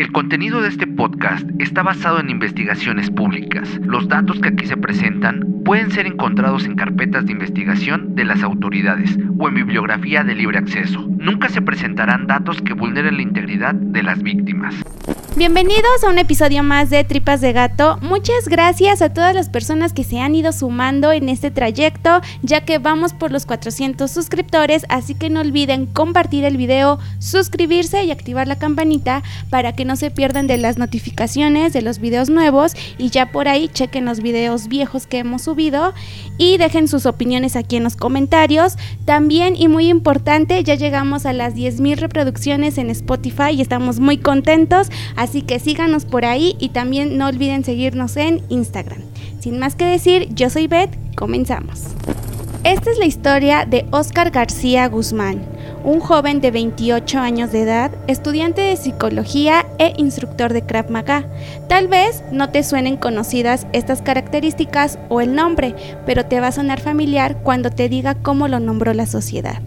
El contenido de este podcast está basado en investigaciones públicas. Los datos que aquí se presentan pueden ser encontrados en carpetas de investigación de las autoridades o en bibliografía de libre acceso. Nunca se presentarán datos que vulneren la integridad de las víctimas. Bienvenidos a un episodio más de Tripas de Gato. Muchas gracias a todas las personas que se han ido sumando en este trayecto, ya que vamos por los 400 suscriptores, así que no olviden compartir el video, suscribirse y activar la campanita para que no se pierdan de las notificaciones de los videos nuevos y ya por ahí chequen los videos viejos que hemos subido y dejen sus opiniones aquí en los comentarios. También y muy importante, ya llegamos a las 10.000 reproducciones en Spotify y estamos muy contentos. Así que síganos por ahí y también no olviden seguirnos en Instagram. Sin más que decir, yo soy Beth, comenzamos. Esta es la historia de Oscar García Guzmán, un joven de 28 años de edad, estudiante de psicología e instructor de Krav Maga. Tal vez no te suenen conocidas estas características o el nombre, pero te va a sonar familiar cuando te diga cómo lo nombró la sociedad.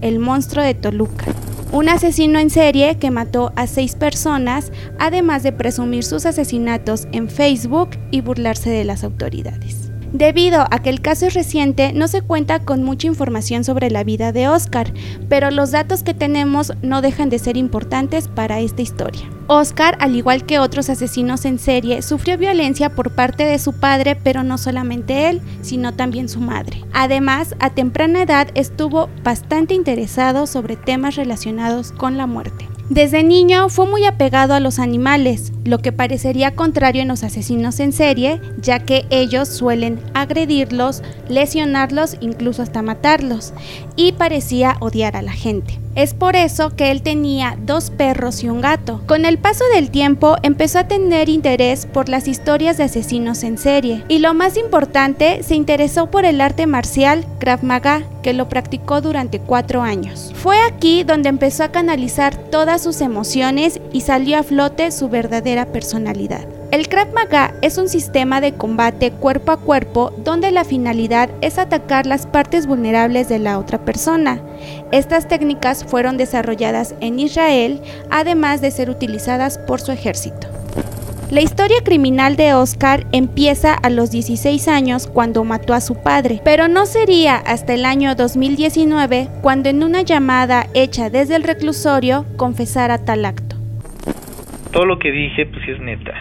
El monstruo de Toluca un asesino en serie que mató a seis personas, además de presumir sus asesinatos en Facebook y burlarse de las autoridades. Debido a que el caso es reciente, no se cuenta con mucha información sobre la vida de Oscar, pero los datos que tenemos no dejan de ser importantes para esta historia. Oscar, al igual que otros asesinos en serie, sufrió violencia por parte de su padre, pero no solamente él, sino también su madre. Además, a temprana edad estuvo bastante interesado sobre temas relacionados con la muerte. Desde niño fue muy apegado a los animales, lo que parecería contrario en los asesinos en serie, ya que ellos suelen agredirlos, lesionarlos, incluso hasta matarlos, y parecía odiar a la gente. Es por eso que él tenía dos perros y un gato. Con el paso del tiempo empezó a tener interés por las historias de asesinos en serie y lo más importante, se interesó por el arte marcial Krav Maga, que lo practicó durante cuatro años. Fue aquí donde empezó a canalizar todas sus emociones y salió a flote su verdadera personalidad. El Krav Maga es un sistema de combate cuerpo a cuerpo donde la finalidad es atacar las partes vulnerables de la otra persona. Estas técnicas fueron desarrolladas en Israel, además de ser utilizadas por su ejército. La historia criminal de Oscar empieza a los 16 años cuando mató a su padre, pero no sería hasta el año 2019 cuando en una llamada hecha desde el reclusorio confesara tal acto. Todo lo que dije pues es neta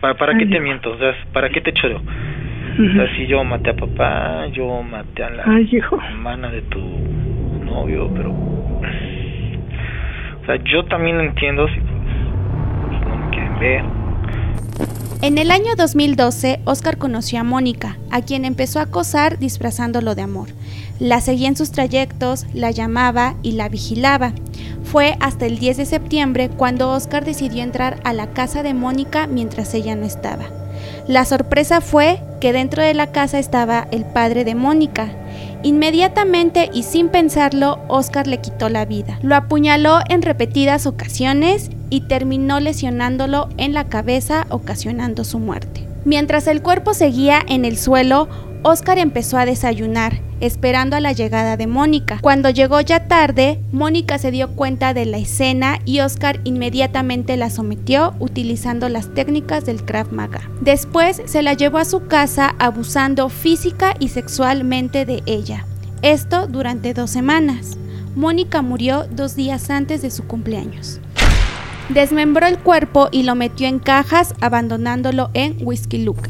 ¿Para, qué te miento? O sea, ¿para qué te choro? O sea, si yo maté a papá, yo maté a la hermana de tu novio, pero... O sea, yo también entiendo si pues, no me quieren ver. En el año 2012, Oscar conoció a Mónica, a quien empezó a acosar disfrazándolo de amor. La seguía en sus trayectos, la llamaba y la vigilaba. Fue hasta el 10 de septiembre cuando Oscar decidió entrar a la casa de Mónica mientras ella no estaba. La sorpresa fue que dentro de la casa estaba el padre de Mónica. Inmediatamente y sin pensarlo, Oscar le quitó la vida. Lo apuñaló en repetidas ocasiones y terminó lesionándolo en la cabeza, ocasionando su muerte. Mientras el cuerpo seguía en el suelo, Oscar empezó a desayunar esperando a la llegada de Mónica. Cuando llegó ya tarde, Mónica se dio cuenta de la escena y Oscar inmediatamente la sometió utilizando las técnicas del Krav Maga. Después se la llevó a su casa abusando física y sexualmente de ella. Esto durante dos semanas. Mónica murió dos días antes de su cumpleaños. Desmembró el cuerpo y lo metió en cajas abandonándolo en Whiskey Luke.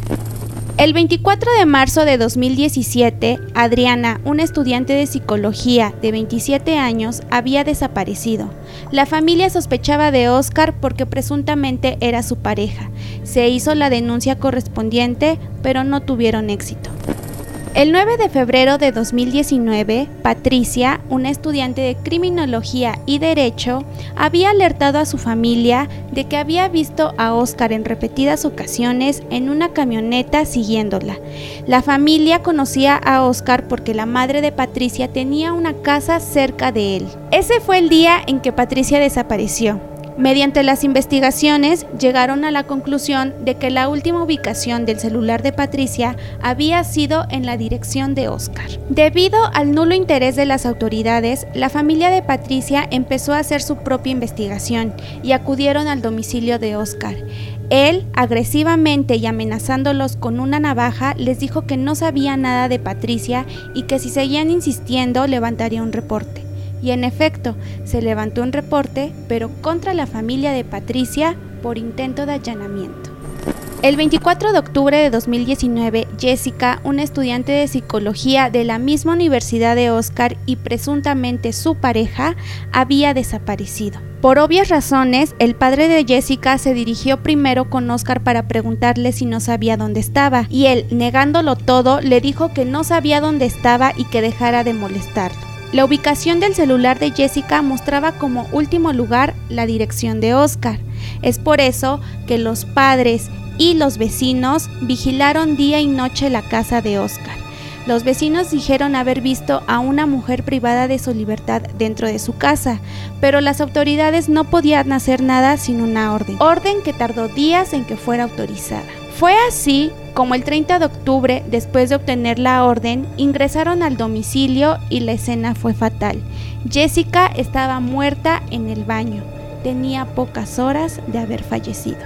El 24 de marzo de 2017, Adriana, una estudiante de psicología de 27 años, había desaparecido. La familia sospechaba de Oscar porque presuntamente era su pareja. Se hizo la denuncia correspondiente, pero no tuvieron éxito. El 9 de febrero de 2019, Patricia, una estudiante de criminología y derecho, había alertado a su familia de que había visto a Oscar en repetidas ocasiones en una camioneta siguiéndola. La familia conocía a Oscar porque la madre de Patricia tenía una casa cerca de él. Ese fue el día en que Patricia desapareció. Mediante las investigaciones llegaron a la conclusión de que la última ubicación del celular de Patricia había sido en la dirección de Oscar. Debido al nulo interés de las autoridades, la familia de Patricia empezó a hacer su propia investigación y acudieron al domicilio de Oscar. Él, agresivamente y amenazándolos con una navaja, les dijo que no sabía nada de Patricia y que si seguían insistiendo levantaría un reporte. Y en efecto, se levantó un reporte, pero contra la familia de Patricia por intento de allanamiento. El 24 de octubre de 2019, Jessica, una estudiante de psicología de la misma universidad de Oscar y presuntamente su pareja, había desaparecido. Por obvias razones, el padre de Jessica se dirigió primero con Oscar para preguntarle si no sabía dónde estaba, y él, negándolo todo, le dijo que no sabía dónde estaba y que dejara de molestarlo. La ubicación del celular de Jessica mostraba como último lugar la dirección de Oscar. Es por eso que los padres y los vecinos vigilaron día y noche la casa de Oscar. Los vecinos dijeron haber visto a una mujer privada de su libertad dentro de su casa, pero las autoridades no podían hacer nada sin una orden, orden que tardó días en que fuera autorizada. Fue así como el 30 de octubre, después de obtener la orden, ingresaron al domicilio y la escena fue fatal. Jessica estaba muerta en el baño. Tenía pocas horas de haber fallecido.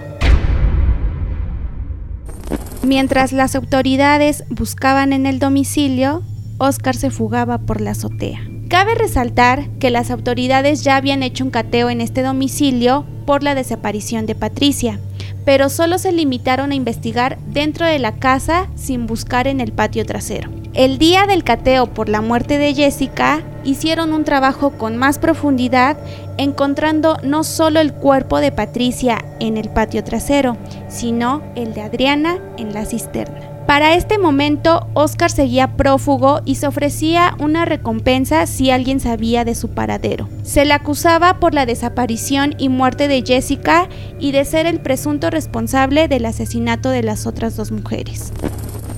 Mientras las autoridades buscaban en el domicilio, Oscar se fugaba por la azotea. Cabe resaltar que las autoridades ya habían hecho un cateo en este domicilio por la desaparición de Patricia, pero solo se limitaron a investigar dentro de la casa sin buscar en el patio trasero. El día del cateo por la muerte de Jessica, hicieron un trabajo con más profundidad, encontrando no solo el cuerpo de Patricia en el patio trasero, sino el de Adriana en la cisterna. Para este momento, Oscar seguía prófugo y se ofrecía una recompensa si alguien sabía de su paradero. Se le acusaba por la desaparición y muerte de Jessica y de ser el presunto responsable del asesinato de las otras dos mujeres.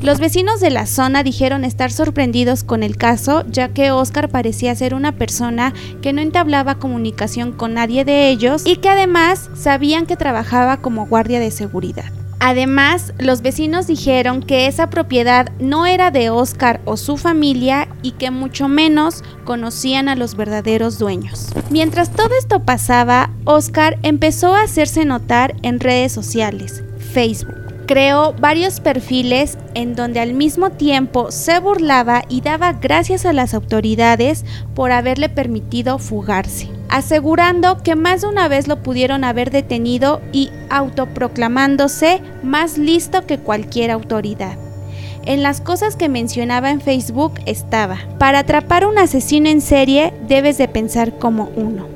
Los vecinos de la zona dijeron estar sorprendidos con el caso, ya que Oscar parecía ser una persona que no entablaba comunicación con nadie de ellos y que además sabían que trabajaba como guardia de seguridad. Además, los vecinos dijeron que esa propiedad no era de Oscar o su familia y que mucho menos conocían a los verdaderos dueños. Mientras todo esto pasaba, Oscar empezó a hacerse notar en redes sociales, Facebook creó varios perfiles en donde al mismo tiempo se burlaba y daba gracias a las autoridades por haberle permitido fugarse, asegurando que más de una vez lo pudieron haber detenido y autoproclamándose más listo que cualquier autoridad. En las cosas que mencionaba en Facebook estaba, para atrapar a un asesino en serie debes de pensar como uno.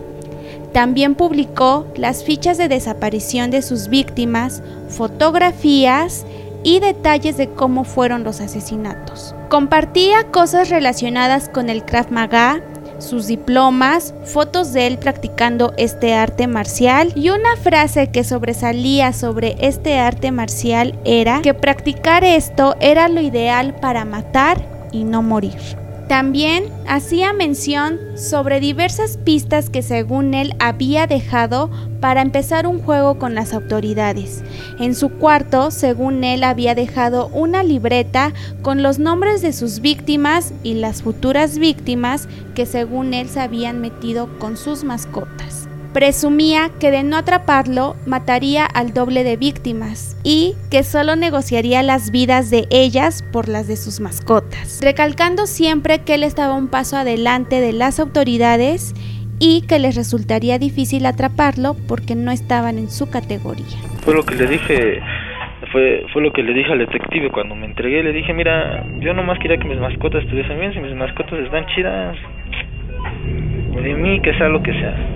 También publicó las fichas de desaparición de sus víctimas, fotografías y detalles de cómo fueron los asesinatos. Compartía cosas relacionadas con el Krav Maga, sus diplomas, fotos de él practicando este arte marcial y una frase que sobresalía sobre este arte marcial era que practicar esto era lo ideal para matar y no morir. También hacía mención sobre diversas pistas que según él había dejado para empezar un juego con las autoridades. En su cuarto, según él, había dejado una libreta con los nombres de sus víctimas y las futuras víctimas que según él se habían metido con sus mascotas. Presumía que de no atraparlo mataría al doble de víctimas y que solo negociaría las vidas de ellas por las de sus mascotas, recalcando siempre que él estaba un paso adelante de las autoridades y que les resultaría difícil atraparlo porque no estaban en su categoría. Fue lo que le dije fue, lo que le dije al detective cuando me entregué. Le dije, mira, yo nomás quería que mis mascotas estuviesen bien. Si mis mascotas están chidas, de mí que sea lo que sea.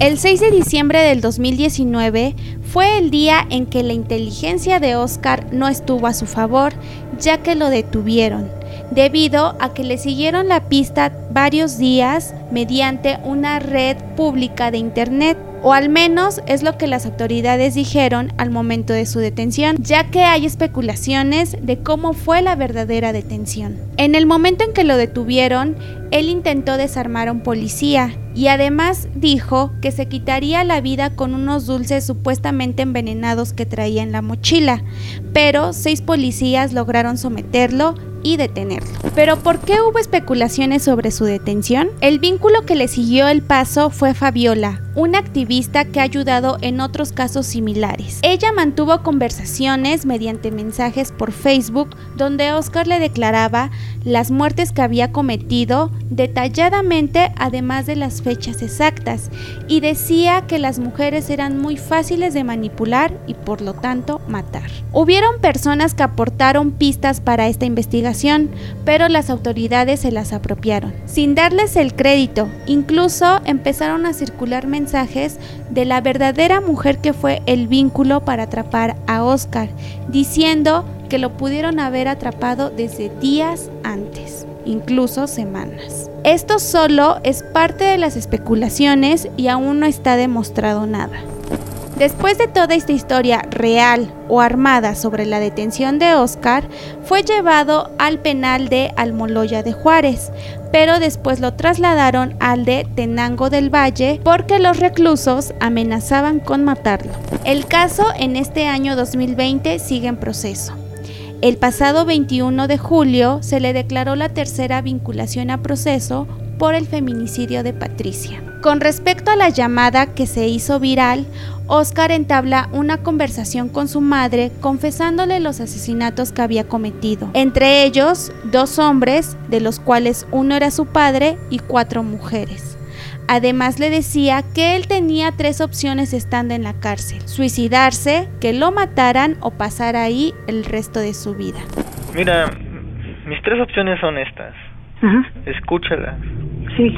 El 6 de diciembre del 2019 fue el día en que la inteligencia de Oscar no estuvo a su favor, ya que lo detuvieron. debido a que le siguieron la pista varios días mediante una red pública de Internet o al menos es lo que las autoridades dijeron al momento de su detención, ya que hay especulaciones de cómo fue la verdadera detención. En el momento en que lo detuvieron, él intentó desarmar a un policía y además dijo que se quitaría la vida con unos dulces supuestamente envenenados que traía en la mochila, pero seis policías lograron someterlo y detenerlo. Pero ¿por qué hubo especulaciones sobre su detención? El vínculo que le siguió el paso fue Fabiola, una activista que ha ayudado en otros casos similares. Ella mantuvo conversaciones mediante mensajes por Facebook donde Oscar le declaraba las muertes que había cometido detalladamente además de las fechas exactas y decía que las mujeres eran muy fáciles de manipular y por lo tanto matar. Hubieron personas que aportaron pistas para esta investigación, pero las autoridades se las apropiaron. Sin darles el crédito, incluso empezaron a circular mensajes de la verdadera mujer que fue el vínculo para atrapar a Oscar, diciendo que lo pudieron haber atrapado desde días antes, incluso semanas. Esto solo es parte de las especulaciones y aún no está demostrado nada. Después de toda esta historia real o armada sobre la detención de Oscar, fue llevado al penal de Almoloya de Juárez, pero después lo trasladaron al de Tenango del Valle porque los reclusos amenazaban con matarlo. El caso en este año 2020 sigue en proceso. El pasado 21 de julio se le declaró la tercera vinculación a proceso por el feminicidio de Patricia. Con respecto a la llamada que se hizo viral, Oscar entabla una conversación con su madre confesándole los asesinatos que había cometido, entre ellos dos hombres, de los cuales uno era su padre, y cuatro mujeres. Además le decía que él tenía tres opciones estando en la cárcel, suicidarse, que lo mataran o pasar ahí el resto de su vida. Mira, mis tres opciones son estas. Ajá. Escúchala. Sí.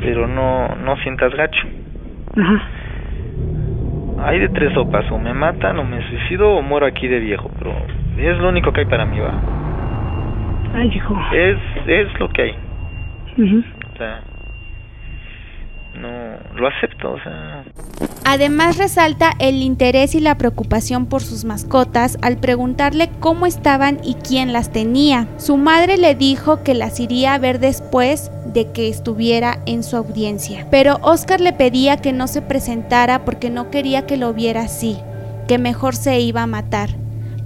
Pero no, no sientas gacho. Ajá hay de tres sopas, o me matan, o me suicido, o muero aquí de viejo, pero es lo único que hay para mí, va. Ay, hijo. Es, es lo que hay. O sea, lo acepto, o sea. Además resalta el interés y la preocupación por sus mascotas al preguntarle cómo estaban y quién las tenía. Su madre le dijo que las iría a ver después de que estuviera en su audiencia. Pero Oscar le pedía que no se presentara porque no quería que lo viera así, que mejor se iba a matar.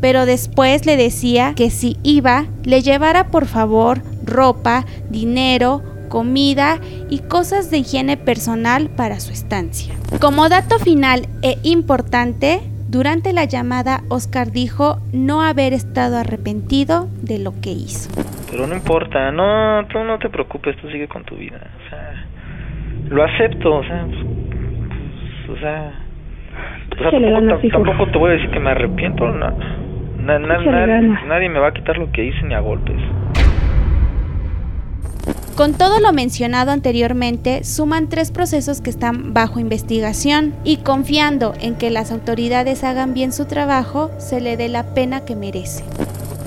Pero después le decía que si iba, le llevara por favor ropa, dinero, comida y cosas de higiene personal para su estancia. Como dato final e importante, durante la llamada, Oscar dijo no haber estado arrepentido de lo que hizo. Pero no importa, no, tú no te preocupes, tú sigue con tu vida. O sea, lo acepto, o sea, pues, o sea, tampoco, te voy a decir que me arrepiento, no, nadie me va a quitar lo que hice ni a golpes. Con todo lo mencionado anteriormente, suman tres procesos que están bajo investigación y confiando en que las autoridades hagan bien su trabajo, se le dé la pena que merece.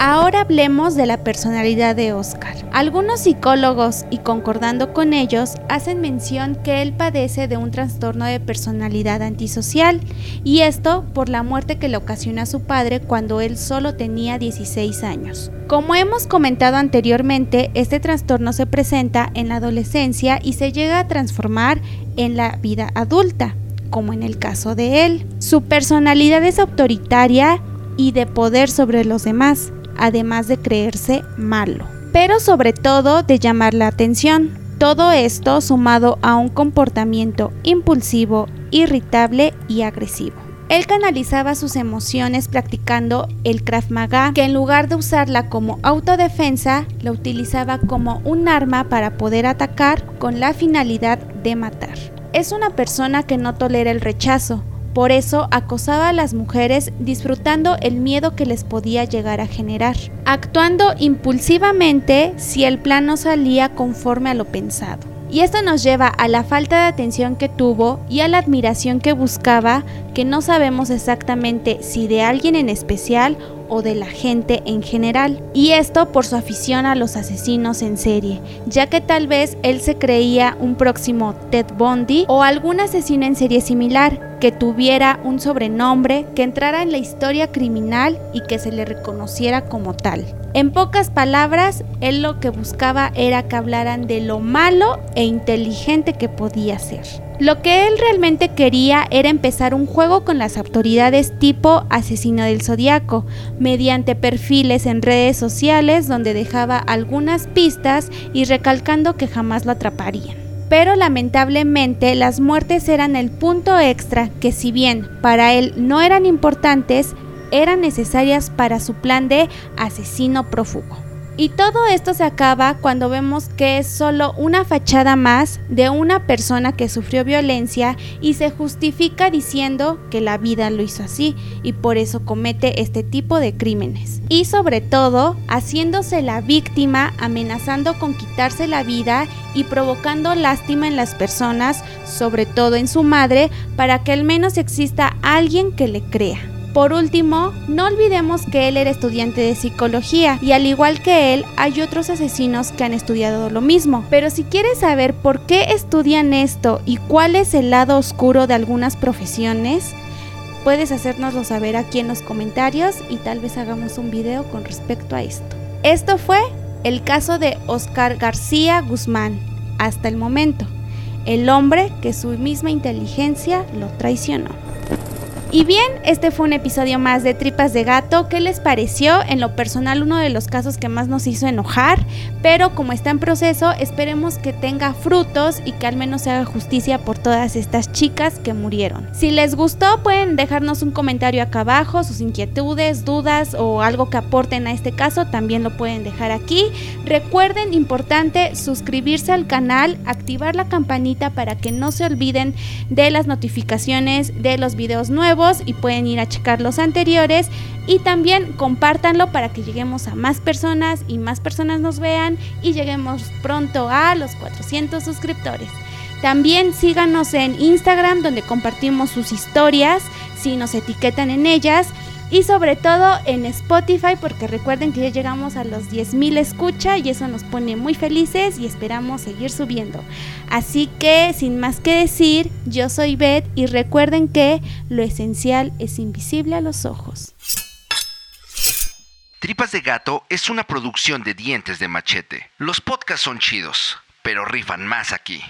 Ahora hablemos de la personalidad de Oscar. Algunos psicólogos, y concordando con ellos, hacen mención que él padece de un trastorno de personalidad antisocial, y esto por la muerte que le ocasiona su padre cuando él solo tenía 16 años. Como hemos comentado anteriormente, este trastorno se presenta en la adolescencia y se llega a transformar en la vida adulta, como en el caso de él. Su personalidad es autoritaria y de poder sobre los demás además de creerse malo, pero sobre todo de llamar la atención. Todo esto sumado a un comportamiento impulsivo, irritable y agresivo. Él canalizaba sus emociones practicando el Krav Maga, que en lugar de usarla como autodefensa, la utilizaba como un arma para poder atacar con la finalidad de matar. Es una persona que no tolera el rechazo, por eso acosaba a las mujeres disfrutando el miedo que les podía llegar a generar, actuando impulsivamente si el plan no salía conforme a lo pensado. Y esto nos lleva a la falta de atención que tuvo y a la admiración que buscaba, que no sabemos exactamente si de alguien en especial o de la gente en general. Y esto por su afición a los asesinos en serie, ya que tal vez él se creía un próximo Ted Bundy o algún asesino en serie similar, que tuviera un sobrenombre, que entrara en la historia criminal y que se le reconociera como tal. En pocas palabras, él lo que buscaba era que hablaran de lo malo e inteligente que podía ser. Lo que él realmente quería era empezar un juego con las autoridades tipo asesino del zodiaco, mediante perfiles en redes sociales donde dejaba algunas pistas y recalcando que jamás lo atraparían. Pero lamentablemente las muertes eran el punto extra que si bien para él no eran importantes, eran necesarias para su plan de asesino prófugo. Y todo esto se acaba cuando vemos que es solo una fachada más de una persona que sufrió violencia y se justifica diciendo que la vida lo hizo así y por eso comete este tipo de crímenes. Y sobre todo, haciéndose la víctima, amenazando con quitarse la vida y provocando lástima en las personas, sobre todo en su madre, para que al menos exista alguien que le crea. Por último, no olvidemos que él era estudiante de psicología y al igual que él hay otros asesinos que han estudiado lo mismo. Pero si quieres saber por qué estudian esto y cuál es el lado oscuro de algunas profesiones, puedes hacérnoslo saber aquí en los comentarios y tal vez hagamos un video con respecto a esto. Esto fue el caso de Oscar García Guzmán, hasta el momento, el hombre que su misma inteligencia lo traicionó. Y bien, este fue un episodio más de Tripas de Gato. ¿Qué les pareció? En lo personal, uno de los casos que más nos hizo enojar, pero como está en proceso, esperemos que tenga frutos y que al menos se haga justicia por todas estas chicas que murieron. Si les gustó, pueden dejarnos un comentario acá abajo, sus inquietudes, dudas o algo que aporten a este caso, también lo pueden dejar aquí. Recuerden, importante, suscribirse al canal, activar la campanita para que no se olviden de las notificaciones de los videos y pueden ir a checar los anteriores y también compártanlo para que lleguemos a más personas y más personas nos vean y lleguemos pronto a los 400 suscriptores. También síganos en Instagram donde compartimos sus historias, si nos etiquetan en ellas y sobre todo en Spotify porque recuerden que ya llegamos a los 10.000 escucha y eso nos pone muy felices y esperamos seguir subiendo. Así que sin más que decir, yo soy Beth y recuerden que lo esencial es invisible a los ojos. Tripas de Gato es una producción de dientes de machete. Los podcasts son chidos, pero rifan más aquí.